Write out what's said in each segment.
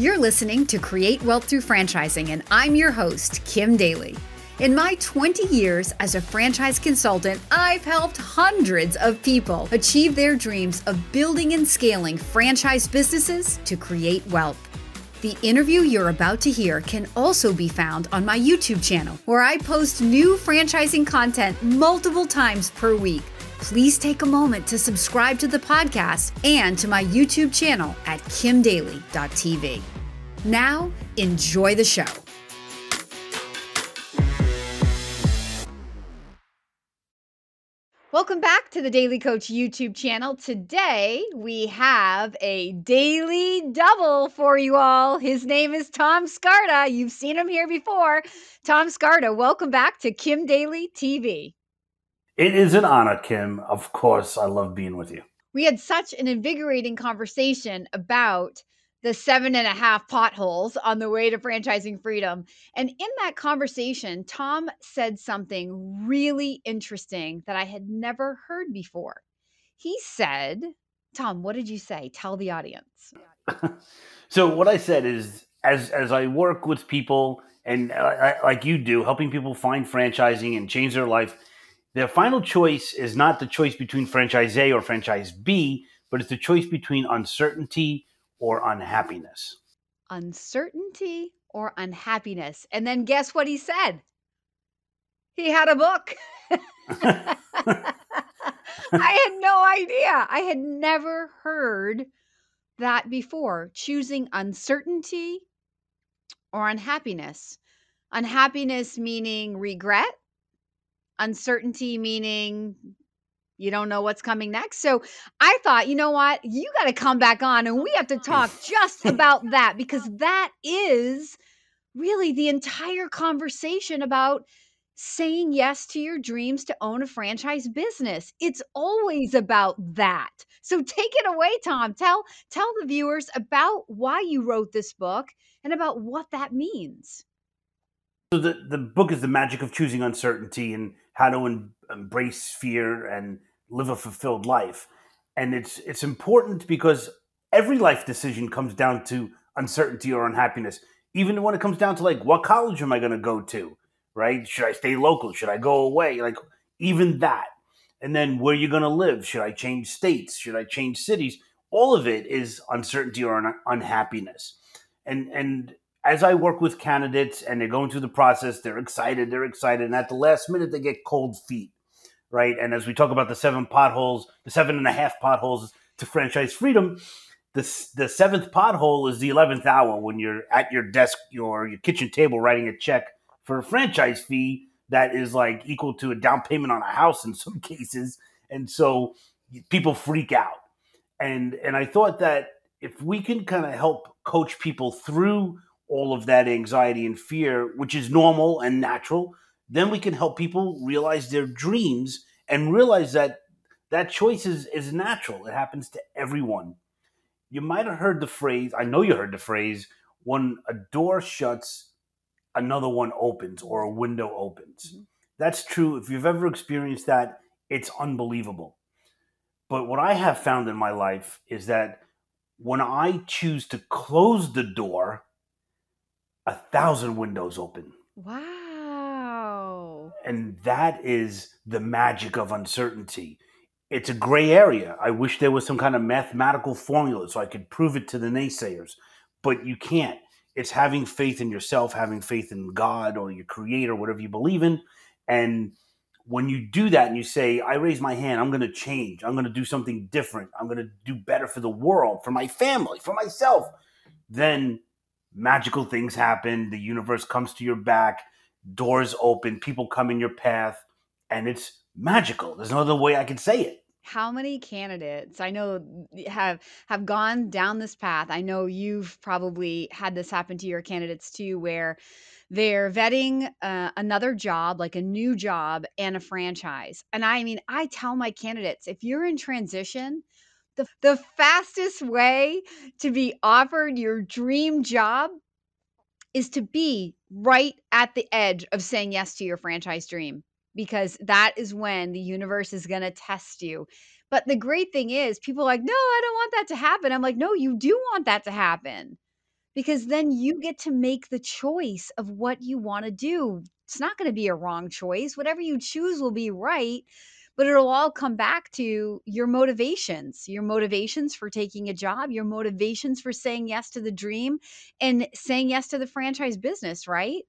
You're listening to Create Wealth Through Franchising, and I'm your host, Kim Daly. In my 20 years as a franchise consultant, I've helped hundreds of people achieve their dreams of building and scaling franchise businesses to create wealth. The interview you're about to hear can also be found on my YouTube channel, where I post new franchising content multiple times per week. Please take a moment to subscribe to the podcast and to my YouTube channel at kimdaly.tv. Now, enjoy the show. Welcome back to the Daly Coach YouTube channel. Today we have a daily double for you all. His name is Tom Scarda. You've seen him here before. Tom Scarda, welcome back to Kim Daly TV. It is an honor, Kim. Of course, I love being with you. We had such an invigorating conversation about the seven and a half potholes on the way to franchising freedom. And in that conversation, Tom said something really interesting that I had never heard before. He said, Tom, what did you say? Tell the audience. so what I said is as as I work with people and uh, I, like you do, helping people find franchising and change their life, their final choice is not the choice between franchise A or franchise B, but it's the choice between uncertainty or unhappiness? Uncertainty or unhappiness. And then guess what he said? He had a book. I had no idea. I had never heard that before. Choosing uncertainty or unhappiness. Unhappiness meaning regret, uncertainty meaning you don't know what's coming next. So I thought, you know what? You got to come back on and we have to talk just about that because that is really the entire conversation about saying yes to your dreams to own a franchise business. It's always about that. So take it away, Tom. Tell tell the viewers about why you wrote this book and about what that means. So the the book is the magic of choosing uncertainty and how to em- embrace fear and live a fulfilled life. And it's it's important because every life decision comes down to uncertainty or unhappiness. Even when it comes down to like what college am I going to go to, right? Should I stay local? Should I go away? Like even that. And then where you're going to live? Should I change states? Should I change cities? All of it is uncertainty or un- unhappiness. And and as I work with candidates and they're going through the process, they're excited, they're excited, and at the last minute they get cold feet right? And as we talk about the seven potholes, the seven and a half potholes to franchise freedom, the, the seventh pothole is the 11th hour when you're at your desk or your kitchen table writing a check for a franchise fee that is like equal to a down payment on a house in some cases. And so people freak out. And, and I thought that if we can kind of help coach people through all of that anxiety and fear, which is normal and natural, then we can help people realize their dreams and realize that that choice is, is natural. It happens to everyone. You might have heard the phrase, I know you heard the phrase, when a door shuts, another one opens or a window opens. Mm-hmm. That's true. If you've ever experienced that, it's unbelievable. But what I have found in my life is that when I choose to close the door, a thousand windows open. Wow and that is the magic of uncertainty. It's a gray area. I wish there was some kind of mathematical formula so I could prove it to the naysayers, but you can't. It's having faith in yourself, having faith in God or your creator, whatever you believe in. And when you do that and you say, I raise my hand, I'm going to change, I'm going to do something different, I'm going to do better for the world, for my family, for myself, then magical things happen. The universe comes to your back doors open, people come in your path, and it's magical. There's no other way I can say it. How many candidates I know have have gone down this path? I know you've probably had this happen to your candidates too, where they're vetting uh, another job, like a new job and a franchise. And I mean, I tell my candidates if you're in transition, the, the fastest way to be offered your dream job is to be right at the edge of saying yes to your franchise dream because that is when the universe is going to test you. But the great thing is, people are like, no, I don't want that to happen. I'm like, no, you do want that to happen. because then you get to make the choice of what you want to do. It's not going to be a wrong choice. Whatever you choose will be right, but it'll all come back to your motivations, your motivations for taking a job, your motivations for saying yes to the dream and saying yes to the franchise business, right?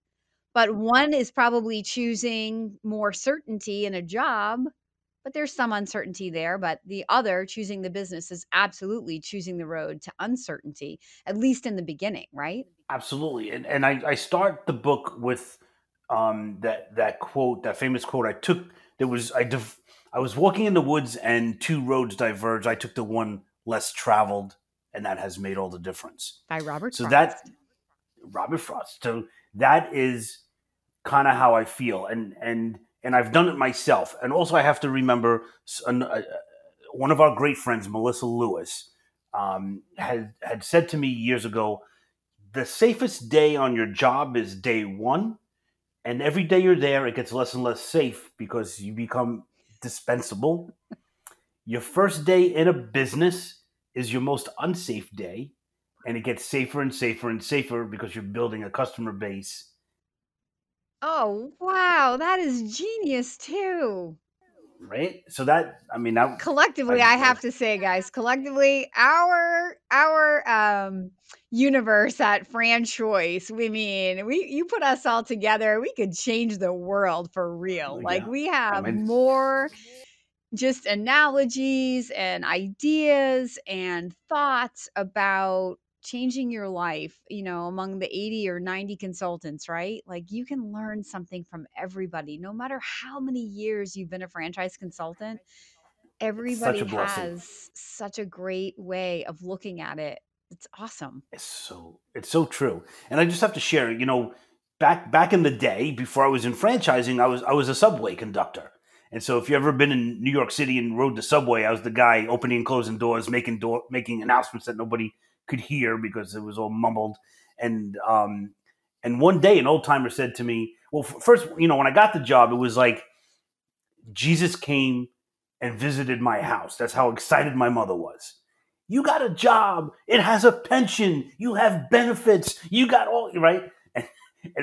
But one is probably choosing more certainty in a job but there's some uncertainty there. But the other, choosing the business, is absolutely choosing the road to uncertainty, at least in the beginning, right? Absolutely. And, and I, I start the book with um, that that quote, that famous quote. I took there was I div, I was walking in the woods and two roads diverged. I took the one less traveled, and that has made all the difference. By Robert. So Frost. that Robert Frost. So that is kind of how I feel, and and and I've done it myself. And also, I have to remember uh, one of our great friends, Melissa Lewis, um, had had said to me years ago, "The safest day on your job is day one, and every day you're there, it gets less and less safe because you become dispensable. your first day in a business is your most unsafe day." And it gets safer and safer and safer because you're building a customer base Oh, wow, that is genius too. Right? So that I mean that Collectively, I, I have to say, guys, collectively, our our um universe at FranChoice, we mean we you put us all together, we could change the world for real. Yeah. Like we have I mean, more just analogies and ideas and thoughts about changing your life, you know, among the 80 or 90 consultants, right? Like you can learn something from everybody, no matter how many years you've been a franchise consultant. Everybody such has such a great way of looking at it. It's awesome. It's so it's so true. And I just have to share, you know, back back in the day before I was in franchising, I was I was a subway conductor. And so if you've ever been in New York City and rode the subway, I was the guy opening and closing doors, making door making announcements that nobody could hear because it was all mumbled. And um, and one day an old timer said to me, "Well, first, you know, when I got the job, it was like Jesus came and visited my house. That's how excited my mother was. You got a job. It has a pension. You have benefits. You got all right." And,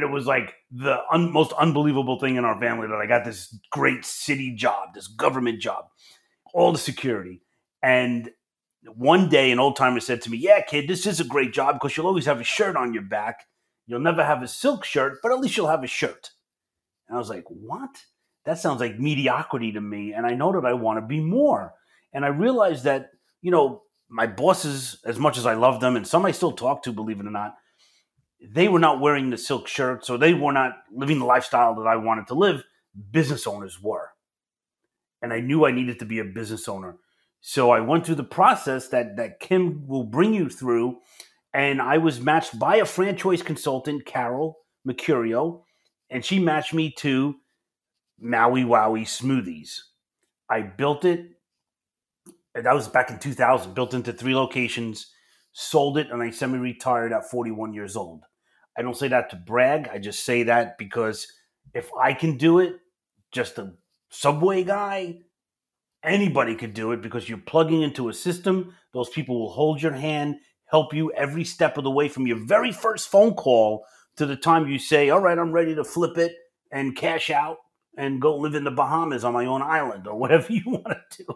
it was like the un- most unbelievable thing in our family that I got this great city job, this government job, all the security. And one day an old timer said to me, Yeah, kid, this is a great job because you'll always have a shirt on your back. You'll never have a silk shirt, but at least you'll have a shirt. And I was like, What? That sounds like mediocrity to me. And I know that I want to be more. And I realized that, you know, my bosses, as much as I love them, and some I still talk to, believe it or not, they were not wearing the silk shirts or they were not living the lifestyle that I wanted to live. Business owners were. And I knew I needed to be a business owner. So I went through the process that that Kim will bring you through, and I was matched by a franchise consultant, Carol Mercurio, and she matched me to Maui Wowi Smoothies. I built it. And that was back in 2000. Built into three locations, sold it, and I semi-retired at 41 years old. I don't say that to brag. I just say that because if I can do it, just a subway guy, anybody could do it because you're plugging into a system. Those people will hold your hand, help you every step of the way from your very first phone call to the time you say, All right, I'm ready to flip it and cash out and go live in the Bahamas on my own island or whatever you want to do.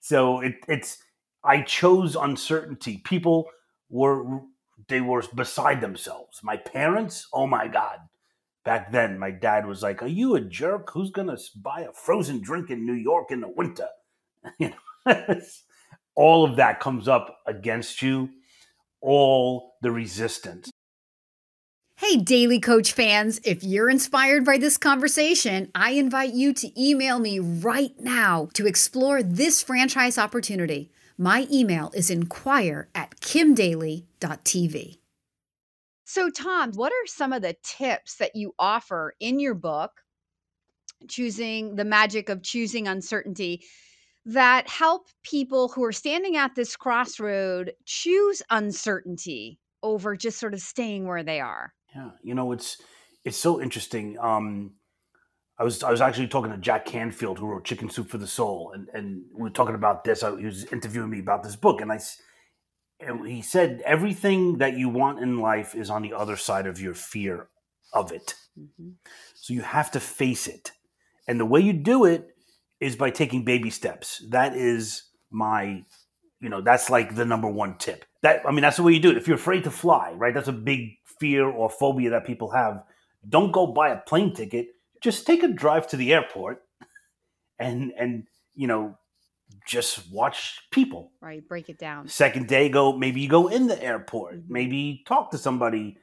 So it, it's, I chose uncertainty. People were, they were beside themselves. My parents, oh my God, back then my dad was like are you a jerk who's gonna buy a frozen drink in new york in the winter you know all of that comes up against you all the resistance Hey, Daly Coach fans, if you're inspired by this conversation, I invite you to email me right now to explore this franchise opportunity. My email is inquire at kimdaly.tv. So, Tom, what are some of the tips that you offer in your book, Choosing the Magic of Choosing Uncertainty, that help people who are standing at this crossroad choose uncertainty over just sort of staying where they are? Yeah, you know, it's it's so interesting. Um, I was I was actually talking to Jack Canfield, who wrote Chicken Soup for the Soul, and and we were talking about this. I, he was interviewing me about this book, and I he said everything that you want in life is on the other side of your fear of it. Mm-hmm. So you have to face it. And the way you do it is by taking baby steps. That is my, you know, that's like the number one tip. That I mean, that's the way you do it. If you're afraid to fly, right? That's a big fear or phobia that people have. Don't go buy a plane ticket. Just take a drive to the airport and and you know just watch people. Right, break it down. Second day, go maybe you go in the airport, mm-hmm. maybe talk to somebody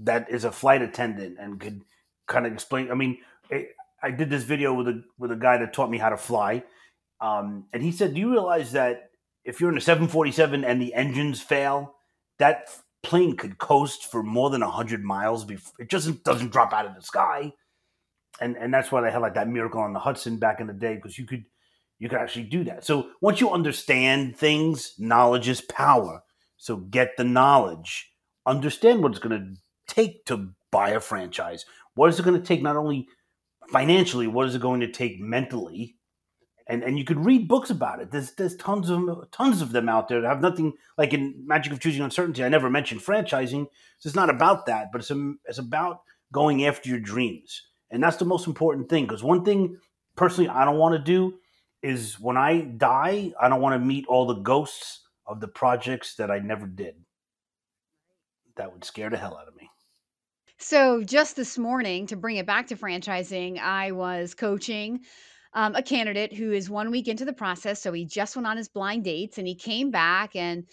that is a flight attendant and could kind of explain. I mean, it, I did this video with a with a guy that taught me how to fly, um, and he said, "Do you realize that if you're in a 747 and the engines fail, that plane could coast for more than 100 miles before it just doesn't drop out of the sky?" And and that's why they had like that miracle on the Hudson back in the day because you could you could actually do that. So once you understand things, knowledge is power. So get the knowledge, understand what it's going to take to buy a franchise. What is it going to take not only financially, what is it going to take mentally? And and you could read books about it. There's there's tons of tons of them out there that have nothing like in Magic of Choosing Uncertainty. I never mentioned franchising. So it's not about that, but it's a, it's about going after your dreams. And that's the most important thing because one thing personally I don't want to do is when I die, I don't want to meet all the ghosts of the projects that I never did. That would scare the hell out of me. So, just this morning, to bring it back to franchising, I was coaching um, a candidate who is one week into the process. So, he just went on his blind dates and he came back and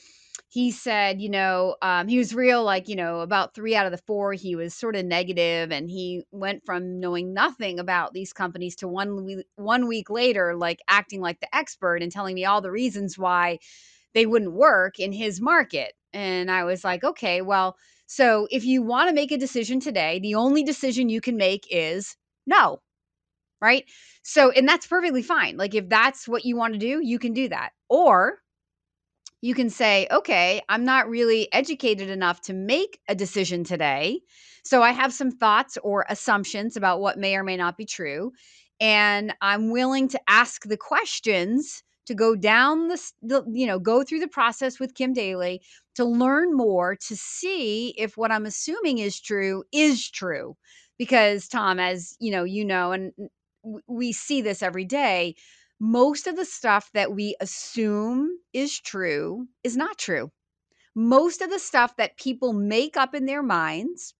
he said, you know, um, he was real, like, you know, about three out of the four, he was sort of negative, and he went from knowing nothing about these companies to one one week later, like acting like the expert and telling me all the reasons why they wouldn't work in his market. And I was like, okay, well, so if you want to make a decision today, the only decision you can make is no. Right. So, and that's perfectly fine. Like, if that's what you want to do, you can do that. Or you can say, okay, I'm not really educated enough to make a decision today. So I have some thoughts or assumptions about what may or may not be true. And I'm willing to ask the questions to go down the, the you know, go through the process with Kim Daly to learn more to see if what I'm assuming is true is true. Because, Tom, as you know, you know, and we see this every day most of the stuff that we assume is true is not true. Most of the stuff that people make up in their minds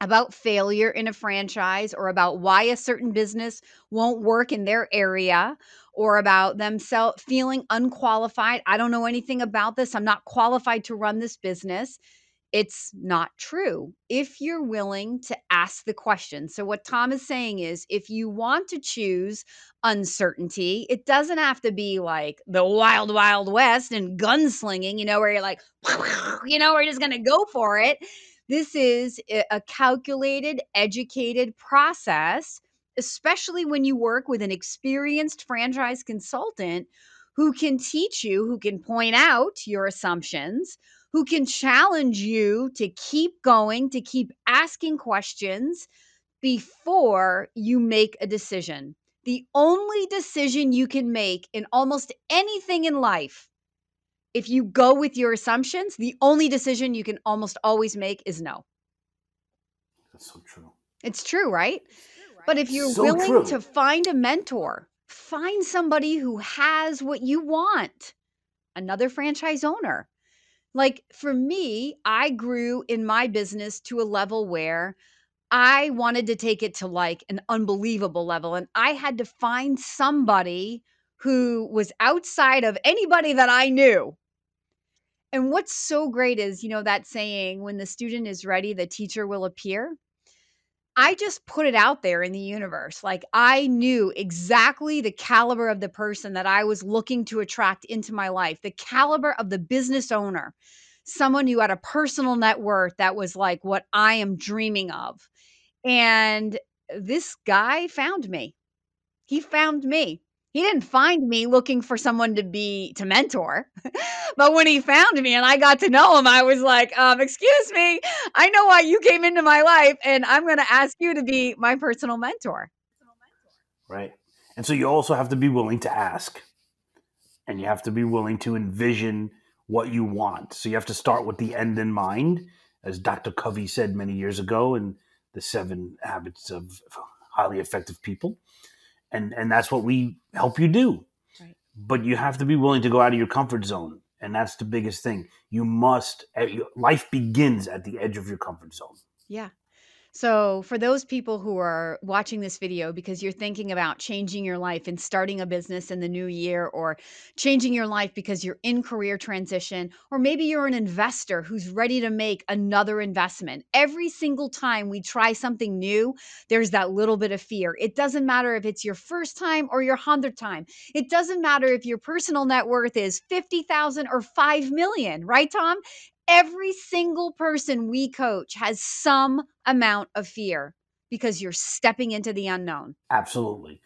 about failure in a franchise or about why a certain business won't work in their area or about themselves feeling unqualified. I don't know anything about this. I'm not qualified to run this business it's not true if you're willing to ask the question. So, what Tom is saying is if you want to choose uncertainty, it doesn't have to be like the wild, wild west and gunslinging, you know, where you're like, you know, we're just going to go for it. This is a calculated, educated process, especially when you work with an experienced franchise consultant who can teach you, who can point out your assumptions who can challenge you to keep going, to keep asking questions before you make a decision. The only decision you can make in almost anything in life, if you go with your assumptions, the only decision you can almost always make is no. That's so true. It's true, right? But if you're so willing true. to find a mentor, find somebody who has what you want, another franchise owner, like for me, I grew in my business to a level where I wanted to take it to like an unbelievable level. And I had to find somebody who was outside of anybody that I knew. And what's so great is, you know, that saying, when the student is ready, the teacher will appear. I just put it out there in the universe. Like I knew exactly the caliber of the person that I was looking to attract into my life, the caliber of the business owner, someone who had a personal net worth that was like what I am dreaming of. And this guy found me. He found me he didn't find me looking for someone to be to mentor but when he found me and i got to know him i was like um, excuse me i know why you came into my life and i'm going to ask you to be my personal mentor right and so you also have to be willing to ask and you have to be willing to envision what you want. So you have to start with the end in mind, as Dr. Covey said many years ago in the Seven Habits of Highly Effective People, and and that's what we help you do. Right. But you have to be willing to go out of your comfort zone, and that's the biggest thing. You must. Eh, life begins at the edge of your comfort zone. Yeah, so, for those people who are watching this video because you're thinking about changing your life and starting a business in the new year, or changing your life because you're in career transition, or maybe you're an investor who's ready to make another investment, every single time we try something new, there's that little bit of fear. It doesn't matter if it's your first time or your hundredth time. It doesn't matter if your personal net worth is 50,000 or 5 million, right, Tom? Every single person we coach has some amount of fear because you're stepping into the unknown. Absolutely.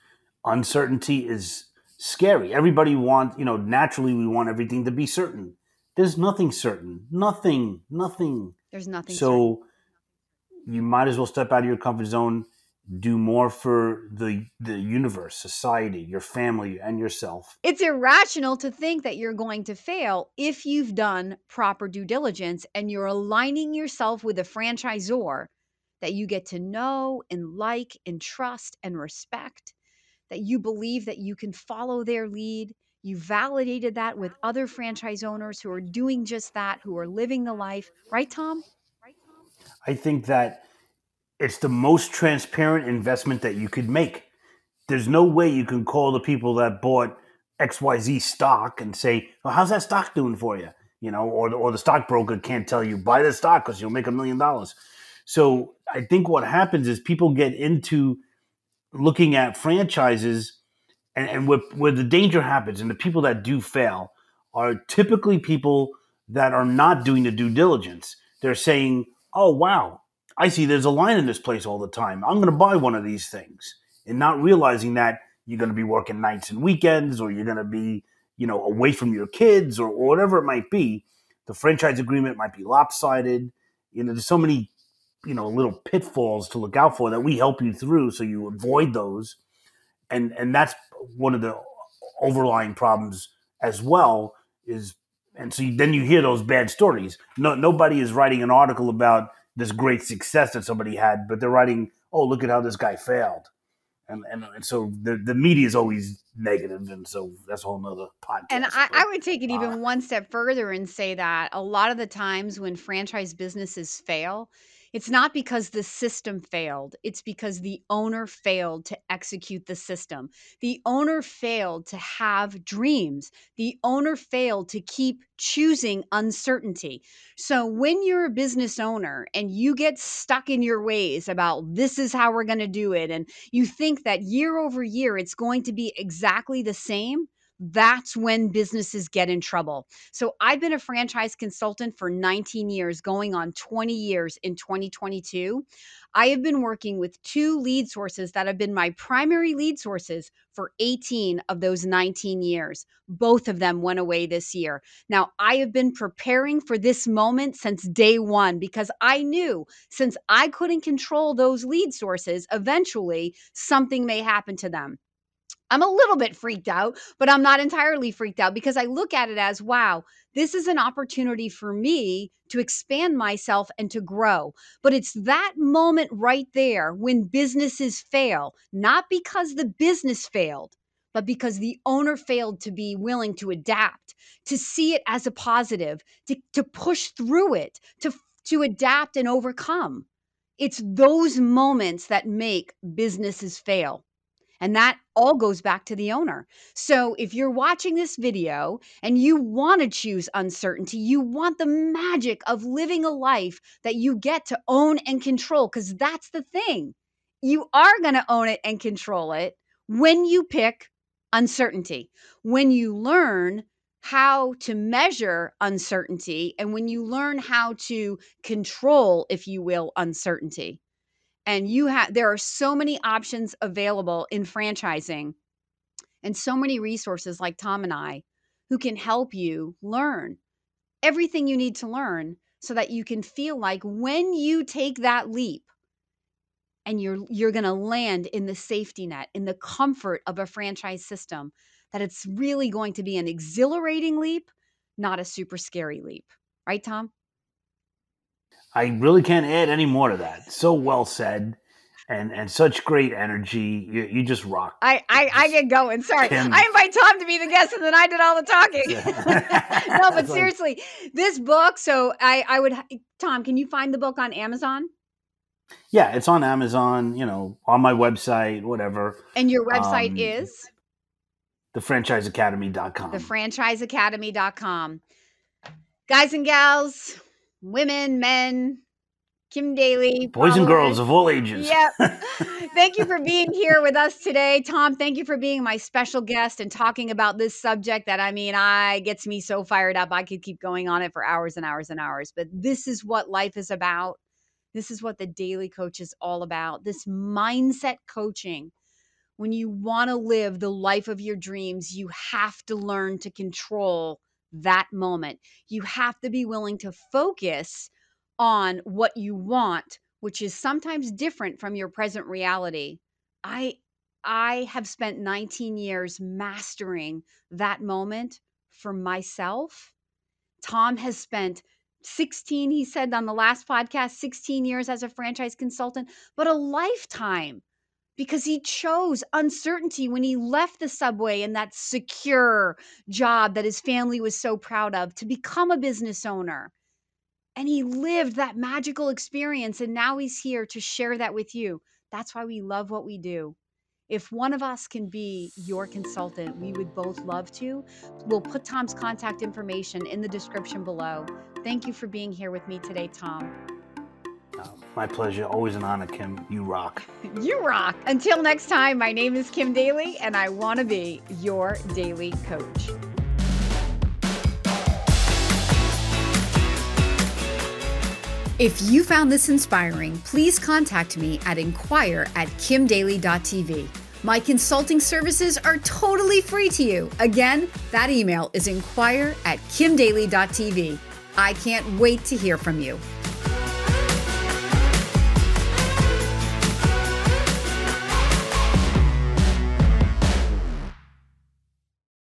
Uncertainty is scary. Everybody wants, you know, naturally we want everything to be certain. There's nothing certain. Nothing, nothing. There's nothing. So certain. you might as well step out of your comfort zone do more for the the universe, society, your family and yourself. It's irrational to think that you're going to fail if you've done proper due diligence and you're aligning yourself with a franchisor that you get to know and like and trust and respect, that you believe that you can follow their lead. You validated that with other franchise owners who are doing just that, who are living the life, right, Tom? I think that it's the most transparent investment that you could make. There's no way you can call the people that bought XYZ stock and say, well, how's that stock doing for you? You know, or, or the stockbroker can't tell you, buy the stock because you'll make a million dollars. So I think what happens is people get into looking at franchises and, and where, where the danger happens and the people that do fail are typically people that are not doing the due diligence. They're saying, oh, wow, I see there's a line in this place all the time. I'm going to buy one of these things, and not realizing that you're going to be working nights and weekends, or you're going to be, you know, away from your kids, or, or whatever it might be. The franchise agreement might be lopsided. You know, there's so many, you know, little pitfalls to look out for that we help you through, so you avoid those. And and that's one of the overlying problems as well. Is and so then you hear those bad stories. No, nobody is writing an article about this great success that somebody had, but they're writing, "Oh, look at how this guy failed," and and, and so the the media is always negative, and so that's a whole nother podcast. And I, I would take it even uh, one step further and say that a lot of the times when franchise businesses fail, it's not because the system failed, it's because the owner failed to execute the system. The owner failed to have dreams. The owner failed to keep choosing uncertainty. So when you're a business owner and you get stuck in your ways about this is how we're going to do it, and you think that year over year it's going to be exactly the same, that's when businesses get in trouble. So I've been a franchise consultant for 19 years, going on 20 years in 2022. I have been working with two lead sources that have been my primary lead sources for 18 of those 19 years. Both of them went away this year. Now, I have been preparing for this moment since day one because I knew since I couldn't control those lead sources, eventually something may happen to them. I'm a little bit freaked out, but I'm not entirely freaked out because I look at it as wow, this is an opportunity for me to expand myself and to grow. But it's that moment right there when businesses fail, not because the business failed, but because the owner failed to be willing to adapt, to see it as a positive, to, to push through it, to, to adapt and overcome. It's those moments that make businesses fail. And that all goes back to the owner. So if you're watching this video and you want to choose uncertainty, you want the magic of living a life that you get to own and control, because that's the thing. You are going to own it and control it when you pick uncertainty, when you learn how to measure uncertainty, and when you learn how to control, if you will, uncertainty and you have there are so many options available in franchising and so many resources like Tom and I who can help you learn everything you need to learn so that you can feel like when you take that leap and you're you're going to land in the safety net in the comfort of a franchise system that it's really going to be an exhilarating leap not a super scary leap. Right, Tom? I really can't add any more to that. So well said. And, and such great energy. You, you just rock. I, I, I get going. Sorry. I invite Tom to be the guest and then I did all the talking. Yeah. no, but It's like- seriously, this book. So I, I would, Tom, can you find the book on Amazon? Yeah, it's on Amazon, you know, on my website, whatever. And your website Um, is Thefranchiseacademy.com. thefranchiseacademy.com. Guys and gals, women, men, Kim Daly, Boys and girls of all ages. Yep. thank you for being here with us today. Tom, thank you for being my special guest and talking about this subject that I mean, I gets me so fired up. I could keep going on it for hours and hours and hours, but this is what life is about. This is what the daily coach is all about. This mindset coaching. When you want to live the life of your dreams, you have to learn to control that moment. You have to be willing to focus on what you want, which is sometimes different from your present reality. I I have spent 19 years mastering that moment for myself. Tom has spent 16, he said on the last podcast, 16 years as a franchise consultant, but a lifetime because he chose uncertainty when he left the subway and that secure job that his family was so proud of to become a business owner. And he lived that magical experience. And now he's here to share that with you. That's why we love what we do. If one of us can be your consultant, we would both love to. We'll put Tom's contact information in the description below. Thank you for being here with me today, Tom. My pleasure. Always an honor, Kim. You rock. You rock. Until next time, my name is Kim Daly, and I want to be your daily coach. If you found this inspiring, please contact me at inquire at kimdaly.tv. My consulting services are totally free to you. Again, that email is inquire at kimdaly.tv. I can't wait to hear from you.